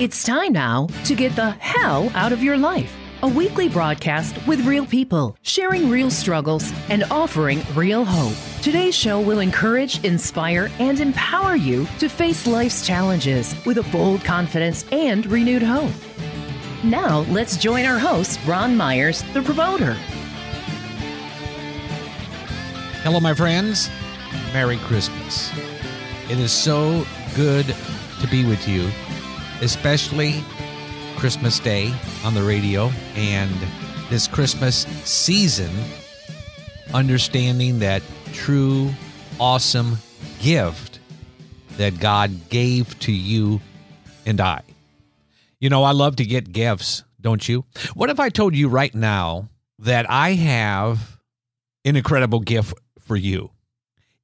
It's time now to get the hell out of your life. A weekly broadcast with real people, sharing real struggles and offering real hope. Today's show will encourage, inspire, and empower you to face life's challenges with a bold confidence and renewed hope. Now, let's join our host, Ron Myers, the promoter. Hello, my friends. Merry Christmas. It is so good to be with you, especially Christmas Day on the radio and this Christmas season, understanding that true, awesome gift that God gave to you and I. You know, I love to get gifts, don't you? What if I told you right now that I have an incredible gift for you?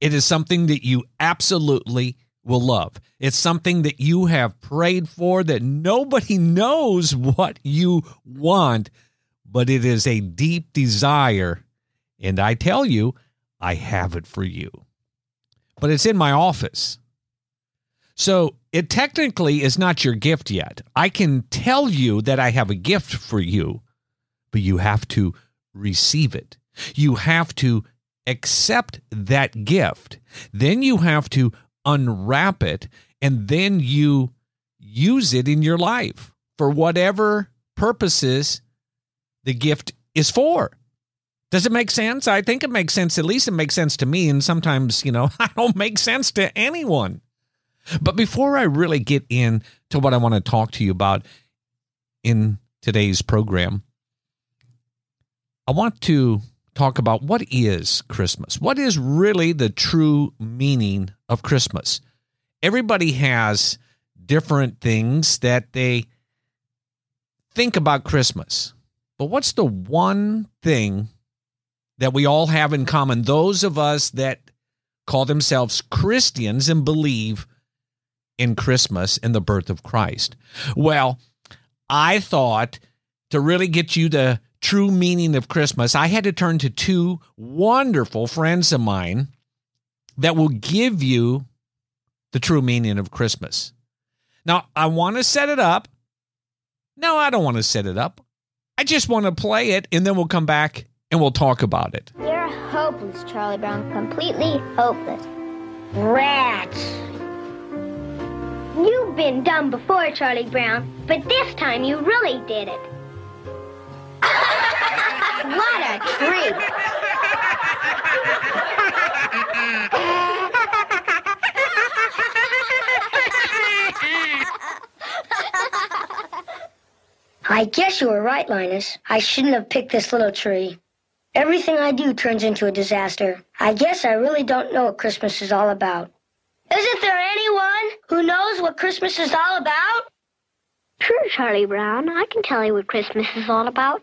It is something that you absolutely will love. It's something that you have prayed for that nobody knows what you want, but it is a deep desire. And I tell you, I have it for you. But it's in my office. So it technically is not your gift yet. I can tell you that I have a gift for you, but you have to receive it. You have to accept that gift. Then you have to unwrap it and then you use it in your life for whatever purposes the gift is for. Does it make sense? I think it makes sense. At least it makes sense to me. And sometimes, you know, I don't make sense to anyone. But before I really get into what I want to talk to you about in today's program, I want to talk about what is Christmas? What is really the true meaning of Christmas? Everybody has different things that they think about Christmas. But what's the one thing that we all have in common? Those of us that call themselves Christians and believe in Christmas and the birth of Christ. Well, I thought to really get you the true meaning of Christmas, I had to turn to two wonderful friends of mine that will give you the true meaning of Christmas. Now, I want to set it up. No, I don't want to set it up. I just want to play it and then we'll come back and we'll talk about it. You're hopeless, Charlie Brown. Completely hopeless. Rats. You've been dumb before, Charlie Brown, but this time you really did it. What a treat! I guess you were right, Linus. I shouldn't have picked this little tree. Everything I do turns into a disaster. I guess I really don't know what Christmas is all about. Isn't there anyone who knows what Christmas is all about? Sure, Charlie Brown. I can tell you what Christmas is all about.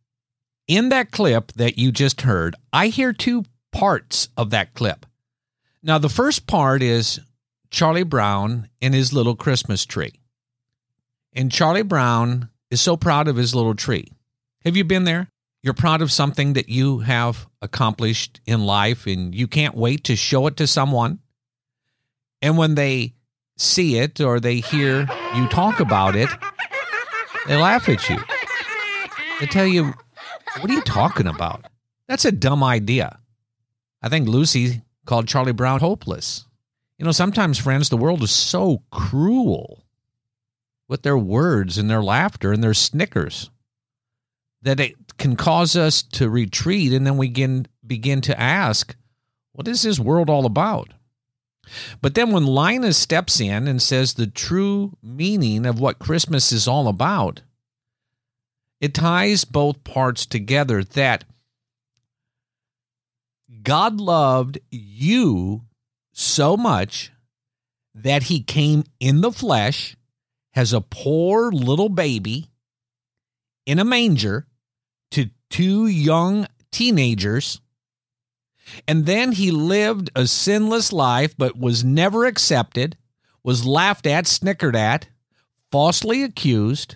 in that clip that you just heard, I hear two parts of that clip. Now, the first part is Charlie Brown and his little Christmas tree. And Charlie Brown is so proud of his little tree. Have you been there? You're proud of something that you have accomplished in life and you can't wait to show it to someone. And when they see it or they hear you talk about it, they laugh at you. They tell you, What are you talking about? That's a dumb idea. I think Lucy called Charlie Brown hopeless. You know, sometimes, friends, the world is so cruel with their words and their laughter and their snickers that it can cause us to retreat and then we begin begin to ask what is this world all about but then when linus steps in and says the true meaning of what christmas is all about it ties both parts together that god loved you so much that he came in the flesh as a poor little baby in a manger to two young teenagers. And then he lived a sinless life, but was never accepted, was laughed at, snickered at, falsely accused,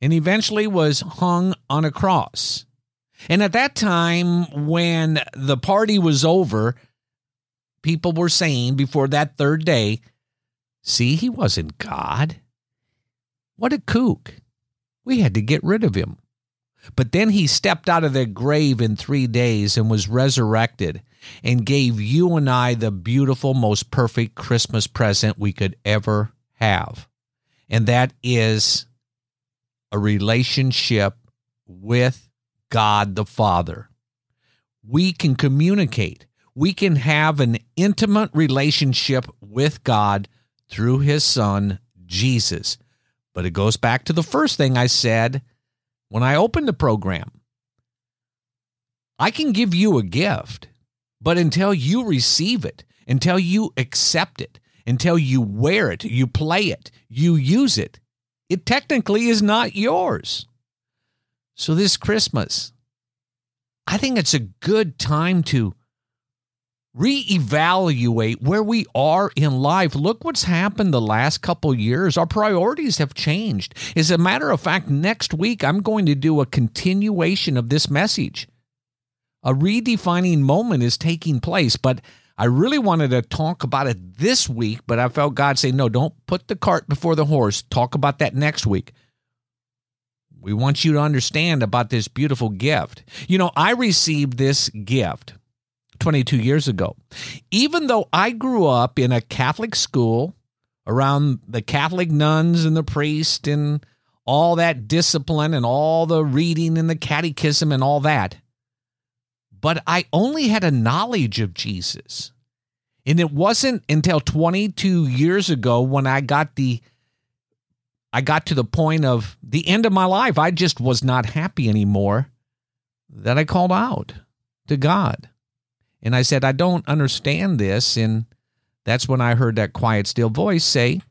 and eventually was hung on a cross. And at that time, when the party was over, people were saying before that third day, see, he wasn't God. What a kook. We had to get rid of him. But then he stepped out of the grave in three days and was resurrected and gave you and I the beautiful, most perfect Christmas present we could ever have. And that is a relationship with God the Father. We can communicate, we can have an intimate relationship with God through his Son, Jesus. But it goes back to the first thing I said when I opened the program. I can give you a gift, but until you receive it, until you accept it, until you wear it, you play it, you use it, it technically is not yours. So this Christmas, I think it's a good time to reevaluate where we are in life. Look what's happened the last couple years. Our priorities have changed. As a matter of fact, next week I'm going to do a continuation of this message. A redefining moment is taking place, but I really wanted to talk about it this week, but I felt God say, no, don't put the cart before the horse. Talk about that next week. We want you to understand about this beautiful gift. You know, I received this gift 22 years ago. Even though I grew up in a Catholic school around the Catholic nuns and the priest and all that discipline and all the reading and the catechism and all that, but I only had a knowledge of Jesus. And it wasn't until 22 years ago when I got the I got to the point of the end of my life. I just was not happy anymore that I called out to God. And I said, I don't understand this. And that's when I heard that quiet, still voice say,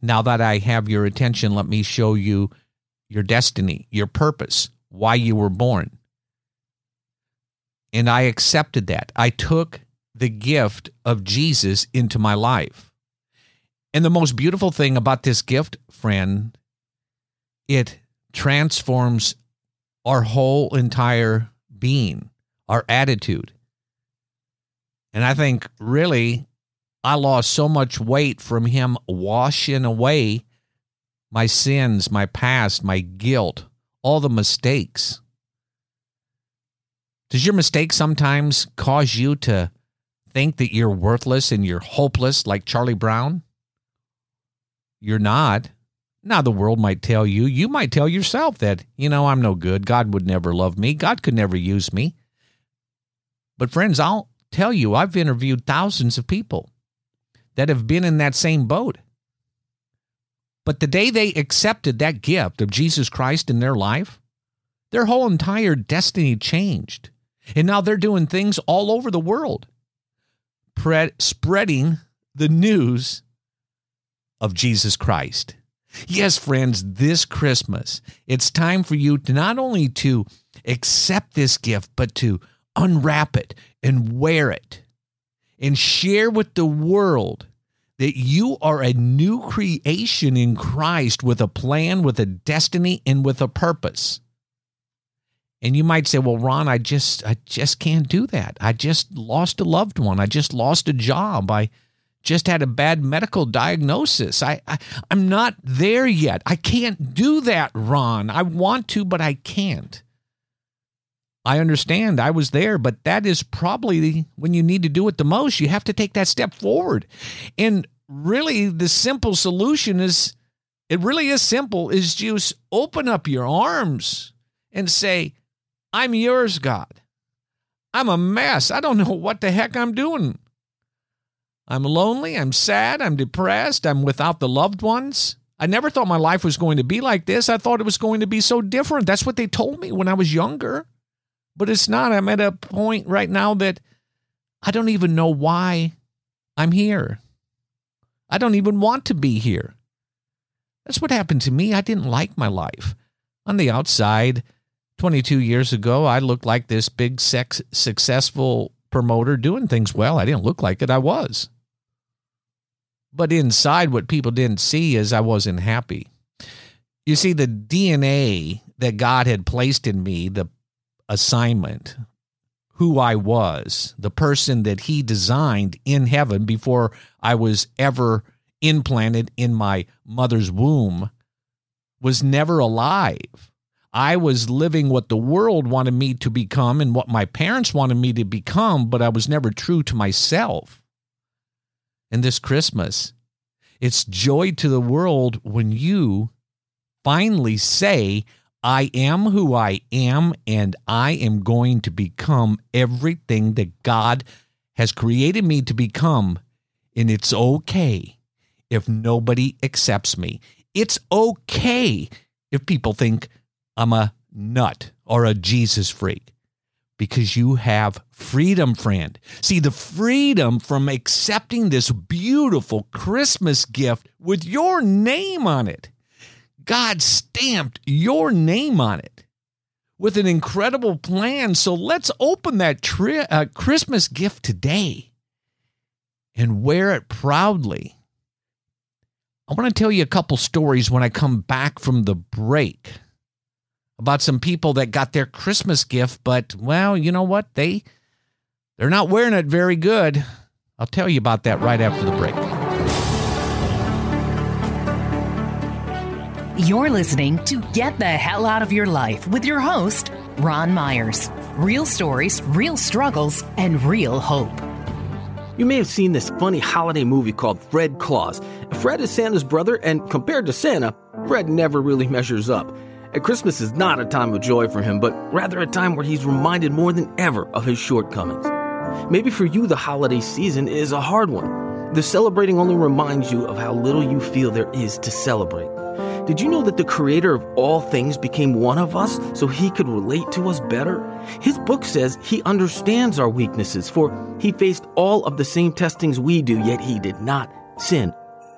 Now that I have your attention, let me show you your destiny, your purpose, why you were born. And I accepted that. I took the gift of Jesus into my life. And the most beautiful thing about this gift, friend, it transforms our whole entire being, our attitude. And I think really I lost so much weight from him washing away my sins, my past, my guilt, all the mistakes. Does your mistake sometimes cause you to think that you're worthless and you're hopeless like Charlie Brown? You're not. Now, the world might tell you, you might tell yourself that, you know, I'm no good. God would never love me. God could never use me. But, friends, I'll, tell you, I've interviewed thousands of people that have been in that same boat. But the day they accepted that gift of Jesus Christ in their life, their whole entire destiny changed. And now they're doing things all over the world, pre- spreading the news of Jesus Christ. Yes, friends, this Christmas, it's time for you to not only to accept this gift, but to unwrap it and wear it and share with the world that you are a new creation in Christ with a plan, with a destiny, and with a purpose. And you might say, well, Ron, I just I just can't do that. I just lost a loved one. I just lost a job. I just had a bad medical diagnosis. I, I I'm not there yet. I can't do that, Ron. I want to, but I can't. I understand I was there, but that is probably when you need to do it the most. You have to take that step forward. And really, the simple solution is It really is simple is just open up your arms and say, I'm yours, God. I'm a mess. I don't know what the heck I'm doing. I'm lonely. I'm sad. I'm depressed. I'm without the loved ones. I never thought my life was going to be like this. I thought it was going to be so different. That's what they told me when I was younger. But it's not. I'm at a point right now that I don't even know why I'm here. I don't even want to be here. That's what happened to me. I didn't like my life. On the outside, 22 years ago, I looked like this big, sex, successful promoter doing things well. I didn't look like it. I was. But inside, what people didn't see is I wasn't happy. You see, the DNA that God had placed in me, the assignment, who I was, the person that He designed in heaven before I was ever implanted in my mother's womb, was never alive. I was living what the world wanted me to become and what my parents wanted me to become, but I was never true to myself. And this Christmas, it's joy to the world when you finally say, I am who I am, and I am going to become everything that God has created me to become. And it's okay if nobody accepts me. It's okay if people think I'm a nut or a Jesus freak because you have freedom, friend. See, the freedom from accepting this beautiful Christmas gift with your name on it. God stamped your name on it with an incredible plan. So let's open that tri- uh, Christmas gift today and wear it proudly. I want to tell you a couple stories when I come back from the break about some people that got their Christmas gift, but well, you know what? They they're not wearing it very good. I'll tell you about that right after the break. You're listening to Get the Hell Out of Your Life with your host, Ron Myers. Real stories, real struggles, and real hope. You may have seen this funny holiday movie called Fred Claus. Fred is Santa's brother, and compared to Santa, Fred never really measures up. Christmas is not a time of joy for him, but rather a time where he's reminded more than ever of his shortcomings. Maybe for you, the holiday season is a hard one. The celebrating only reminds you of how little you feel there is to celebrate. Did you know that the creator of all things became one of us so he could relate to us better? His book says he understands our weaknesses, for he faced all of the same testings we do, yet he did not sin.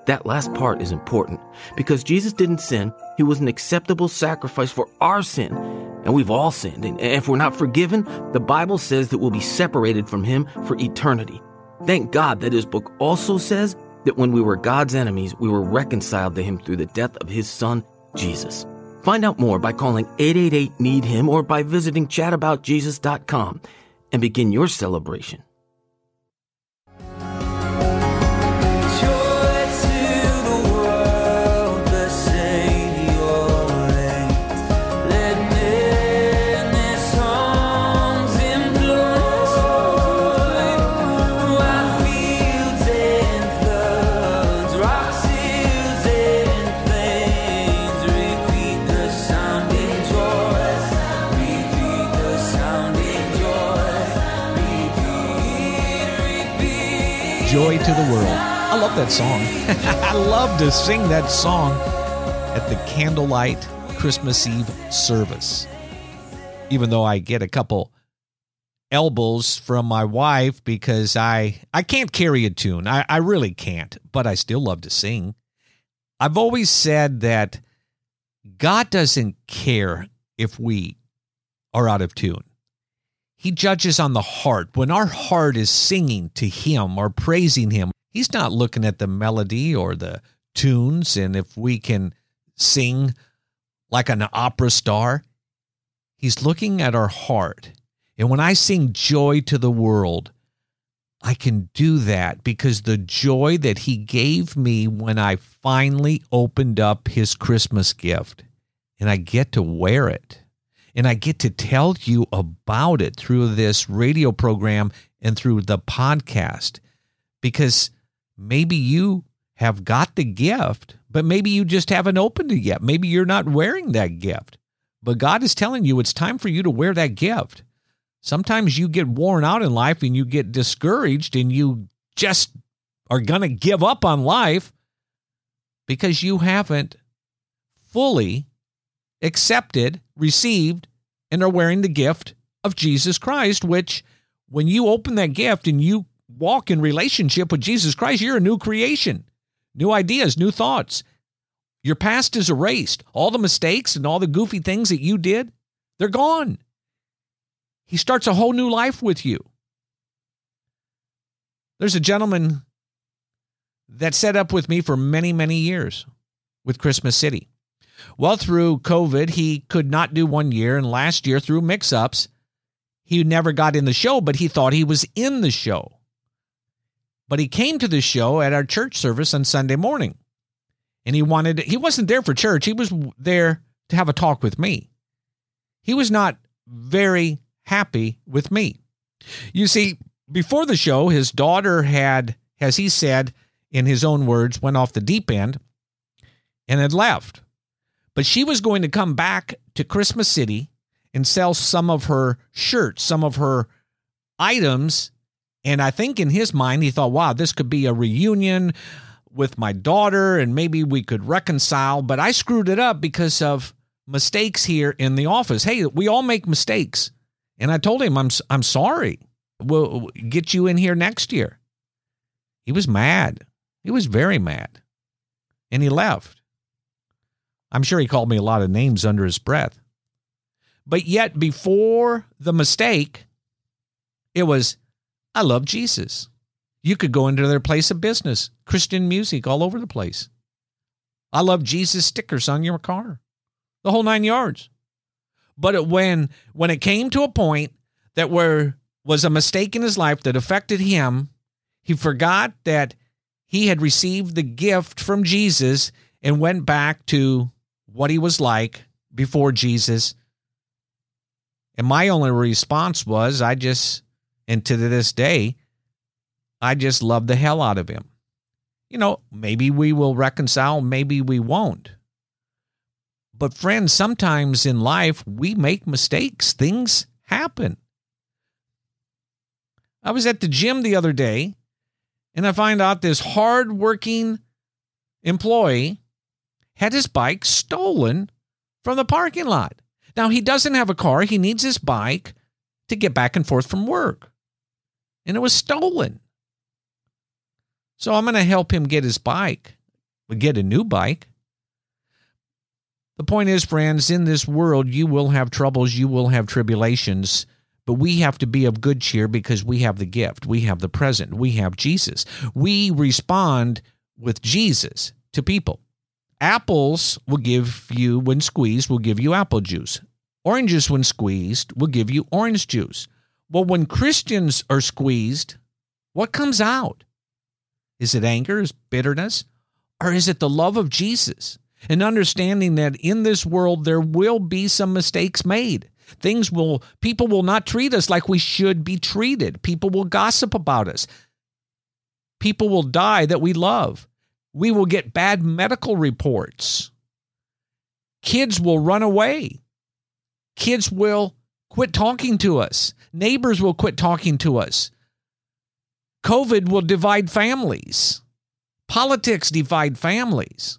That last part is important because Jesus didn't sin. He was an acceptable sacrifice for our sin. And we've all sinned. And if we're not forgiven, the Bible says that we'll be separated from Him for eternity. Thank God that His book also says that when we were God's enemies, we were reconciled to Him through the death of His Son, Jesus. Find out more by calling 888 Need Him or by visiting chataboutjesus.com and begin your celebration. That song. I love to sing that song at the candlelight Christmas Eve service. Even though I get a couple elbows from my wife because I I can't carry a tune. I, I really can't, but I still love to sing. I've always said that God doesn't care if we are out of tune. He judges on the heart. When our heart is singing to Him or praising Him, He's not looking at the melody or the tunes and if we can sing like an opera star. He's looking at our heart. And when I sing joy to the world, I can do that because the joy that He gave me when I finally opened up His Christmas gift and I get to wear it and I get to tell you about it through this radio program and through the podcast because maybe you have got the gift, but maybe you just haven't opened it yet. Maybe you're not wearing that gift. But God is telling you it's time for you to wear that gift. Sometimes you get worn out in life and you get discouraged and you just are going to give up on life because you haven't fully accepted, received, and are wearing the gift of Jesus Christ, which when you open that gift and you walk in relationship with Jesus Christ, you're a new creation, new ideas, new thoughts. Your past is erased. All the mistakes and all the goofy things that you did, they're gone. He starts a whole new life with you. There's a gentleman that set up with me for many, many years with Christmas City. Well, through COVID, he could not do one year, and last year, through mix ups, he never got in the show, but he thought he was in the show. But he came to the show at our church service on Sunday morning. And he wanted, he wasn't there for church. He was there to have a talk with me. He was not very happy with me. You see, before the show, his daughter had, as he said in his own words, went off the deep end and had left. But she was going to come back to Christmas City and sell some of her shirts, some of her items. And I think in his mind, he thought, wow, this could be a reunion with my daughter and maybe we could reconcile. But I screwed it up because of mistakes here in the office. Hey, we all make mistakes. And I told him, I'm, I'm sorry. We'll get you in here next year. He was mad. He was very mad. And he left. I'm sure he called me a lot of names under his breath. But yet, before the mistake, it was, I love Jesus. You could go into their place of business, Christian music all over the place. I love Jesus stickers on your car, the whole nine yards. But when when it came to a point that where was a mistake in his life that affected him, he forgot that he had received the gift from Jesus and went back to what he was like before Jesus and my only response was, I just, and to this day, I just love the hell out of him. You know, maybe we will reconcile, maybe we won't. But, friends, sometimes in life we make mistakes, things happen. I was at the gym the other day and I find out this hardworking employee had his bike stolen from the parking lot. Now, he doesn't have a car. He needs his bike to get back and forth from work. And it was stolen. So I'm going to help him get his bike, but get a new bike. The point is, friends, in this world, you will have troubles, you will have tribulations, but we have to be of good cheer because we have the gift, we have the present, we have Jesus. We respond with Jesus to people. Apples will give you, when squeezed, will give you apple juice. Oranges, when squeezed, will give you orange juice. Well, when Christians are squeezed, what comes out? Is it anger? Is bitterness? Or is it the love of Jesus? And understanding that in this world there will be some mistakes made. Things will, people will not treat us like we should be treated. People will gossip about us. People will die that we love. We will get bad medical reports. Kids will run away. Kids will quit talking to us. Neighbors will quit talking to us. COVID will divide families. Politics divide families.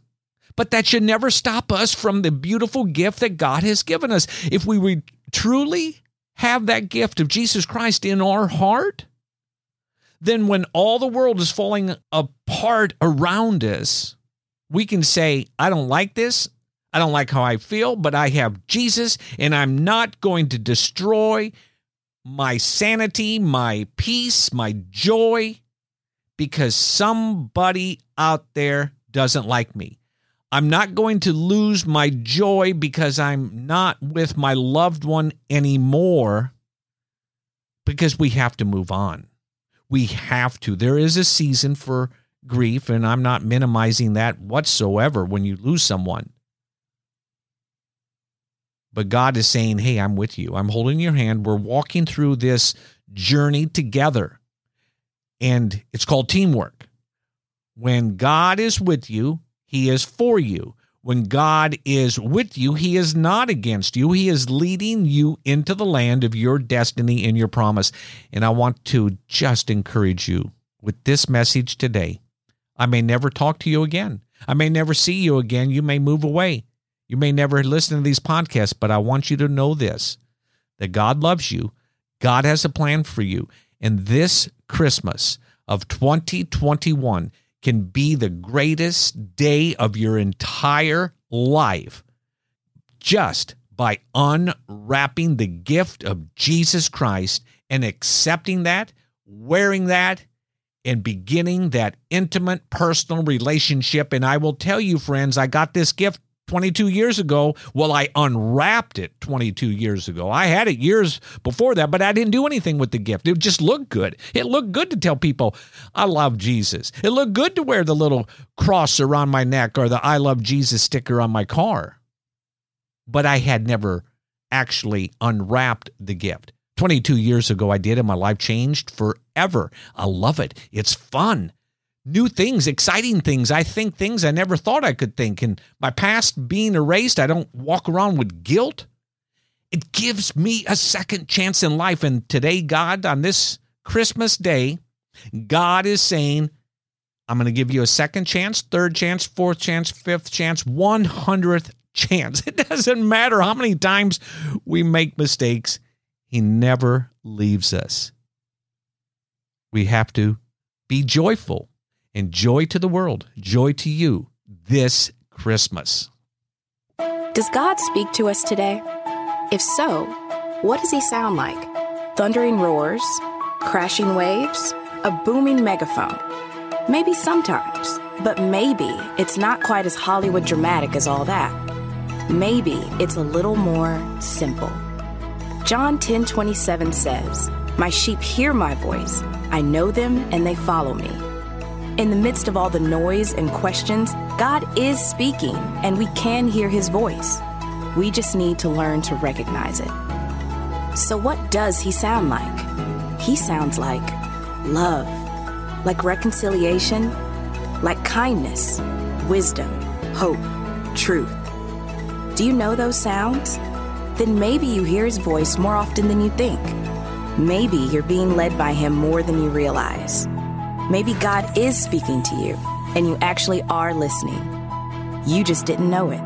But that should never stop us from the beautiful gift that God has given us. If we re- truly have that gift of Jesus Christ in our heart, then when all the world is falling apart around us, we can say, I don't like this. I don't like how I feel, but I have Jesus, and I'm not going to destroy my sanity, my peace, my joy because somebody out there doesn't like me. I'm not going to lose my joy because I'm not with my loved one anymore because we have to move on we have to. There is a season for grief, and I'm not minimizing that whatsoever when you lose someone. But God is saying, Hey, I'm with you. I'm holding your hand. We're walking through this journey together. And it's called teamwork. When God is with you, he is for you. When God is with you, He is not against you. He is leading you into the land of your destiny and your promise. And I want to just encourage you with this message today. I may never talk to you again. I may never see you again. You may move away. You may never listen to these podcasts, but I want you to know this that God loves you. God has a plan for you. And this Christmas of 2021, can be the greatest day of your entire life just by unwrapping the gift of Jesus Christ and accepting that, wearing that, and beginning that intimate personal relationship. And I will tell you, friends, I got this gift 22 years ago. Well, I unwrapped it 22 years ago. I had it years before that, but I didn't do anything with the gift. It just looked good. It looked good to tell people I love Jesus. It looked good to wear the little cross around my neck or the I love Jesus sticker on my car. But I had never actually unwrapped the gift. 22 years ago, I did, and my life changed forever. I love it. It's fun new things, exciting things. I think things I never thought I could think. And my past being erased, I don't walk around with guilt. It gives me a second chance in life. And today, God, on this Christmas day, God is saying, I'm going to give you a second chance, third chance, fourth chance, fifth chance, 100th chance. It doesn't matter how many times we make mistakes, He never leaves us. We have to be joyful and joy to the world, joy to you this Christmas. Does God speak to us today? If so, what does he sound like? Thundering roars? Crashing waves? A booming megaphone? Maybe sometimes, but maybe it's not quite as Hollywood dramatic as all that. Maybe it's a little more simple. John 10 27 says, My sheep hear my voice, I know them, and they follow me. In the midst of all the noise and questions, God is speaking and we can hear his voice. We just need to learn to recognize it. So, what does he sound like? He sounds like love, like reconciliation, like kindness, wisdom, hope, truth. Do you know those sounds? Then maybe you hear his voice more often than you think. Maybe you're being led by him more than you realize. Maybe God is speaking to you and you actually are listening. You just didn't know it.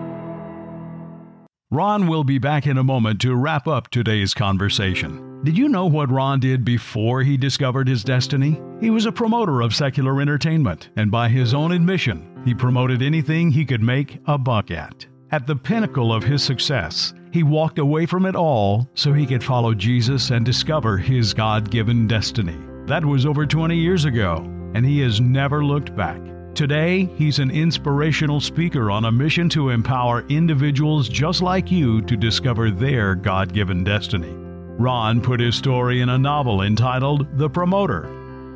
Ron will be back in a moment to wrap up today's conversation. Did you know what Ron did before he discovered his destiny? He was a promoter of secular entertainment, and by his own admission, he promoted anything he could make a buck at. At the pinnacle of his success, he walked away from it all so he could follow Jesus and discover his God given destiny. That was over 20 years ago, and he has never looked back. Today, he's an inspirational speaker on a mission to empower individuals just like you to discover their God given destiny. Ron put his story in a novel entitled The Promoter,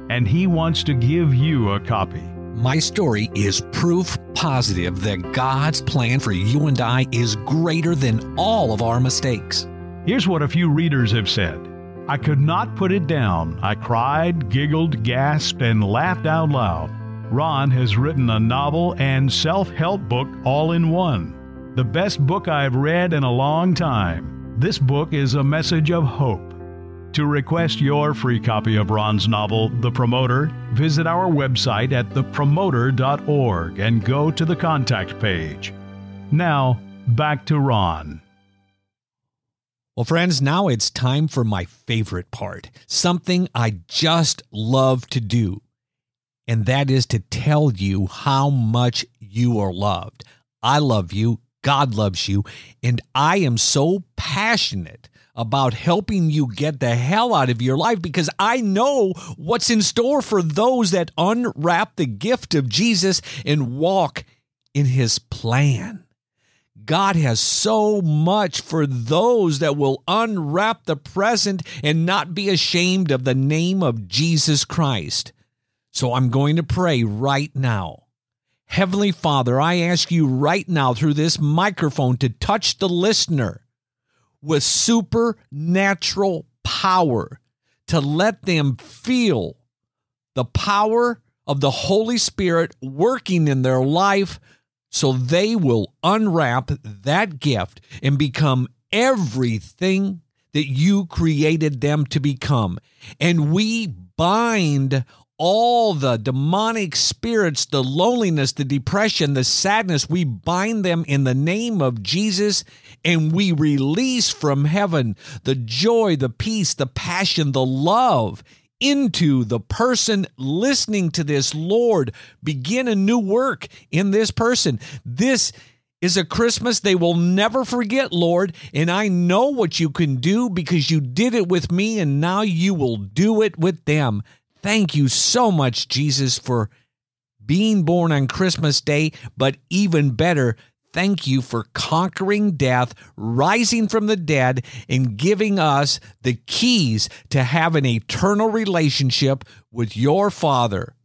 and he wants to give you a copy. My story is proof positive that God's plan for you and I is greater than all of our mistakes. Here's what a few readers have said. I could not put it down. I cried, giggled, gasped, and laughed out loud. Ron has written a novel and self help book all in one. The best book I've read in a long time. This book is a message of hope. To request your free copy of Ron's novel, The Promoter, visit our website at thepromoter.org and go to the contact page. Now, back to Ron. Well, friends, now it's time for my favorite part something I just love to do. And that is to tell you how much you are loved. I love you. God loves you. And I am so passionate about helping you get the hell out of your life because I know what's in store for those that unwrap the gift of Jesus and walk in his plan. God has so much for those that will unwrap the present and not be ashamed of the name of Jesus Christ. So I'm going to pray right now. Heavenly Father, I ask you right now through this microphone to touch the listener with supernatural power, to let them feel the power of the Holy Spirit working in their life so they will unwrap that gift and become everything that you created them to become. And we bind all the demonic spirits, the loneliness, the depression, the sadness, we bind them in the name of Jesus and we release from heaven the joy, the peace, the passion, the love into the person listening to this. Lord, begin a new work in this person. This is a Christmas they will never forget, Lord. And I know what you can do because you did it with me, and now you will do it with them. Thank you so much, Jesus, for being born on Christmas Day, but even better, thank you for conquering death, rising from the dead, and giving us the keys to have an eternal relationship with your Father.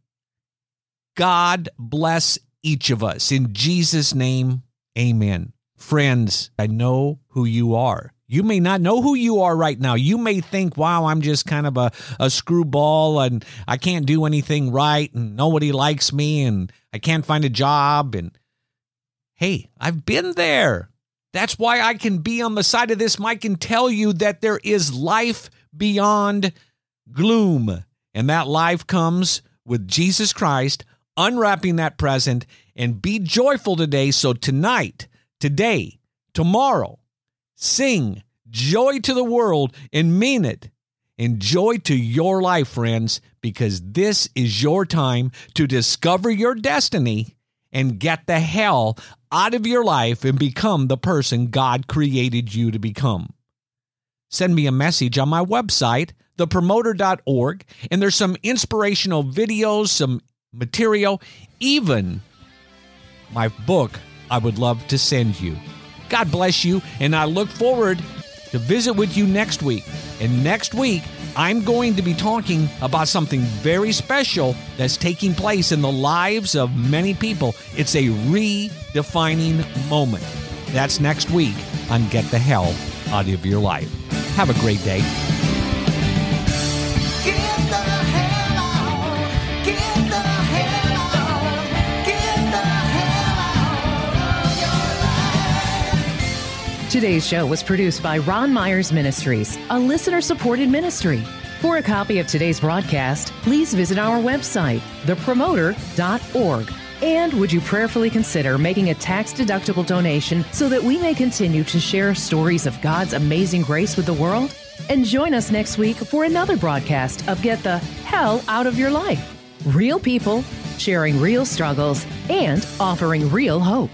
God bless each of us. In Jesus' name, amen. Friends, I know who you are. You may not know who you are right now. You may think, wow, I'm just kind of a, a screwball and I can't do anything right and nobody likes me and I can't find a job. And hey, I've been there. That's why I can be on the side of this mic and tell you that there is life beyond gloom. And that life comes with Jesus Christ unwrapping that present and be joyful today. So tonight, today, tomorrow, Sing joy to the world and mean it. And joy to your life, friends, because this is your time to discover your destiny and get the hell out of your life and become the person God created you to become. Send me a message on my website, thepromoter.org, and there's some inspirational videos, some material, even my book I would love to send you. God bless you, and I look forward to visit with you next week. And next week, I'm going to be talking about something very special that's taking place in the lives of many people. It's a redefining moment. That's next week on Get the Hell Out of Your Life. Have a great day. Today's show was produced by Ron Myers Ministries, a listener supported ministry. For a copy of today's broadcast, please visit our website, thepromoter.org. And would you prayerfully consider making a tax deductible donation so that we may continue to share stories of God's amazing grace with the world? And join us next week for another broadcast of Get the Hell Out of Your Life. Real people sharing real struggles and offering real hope.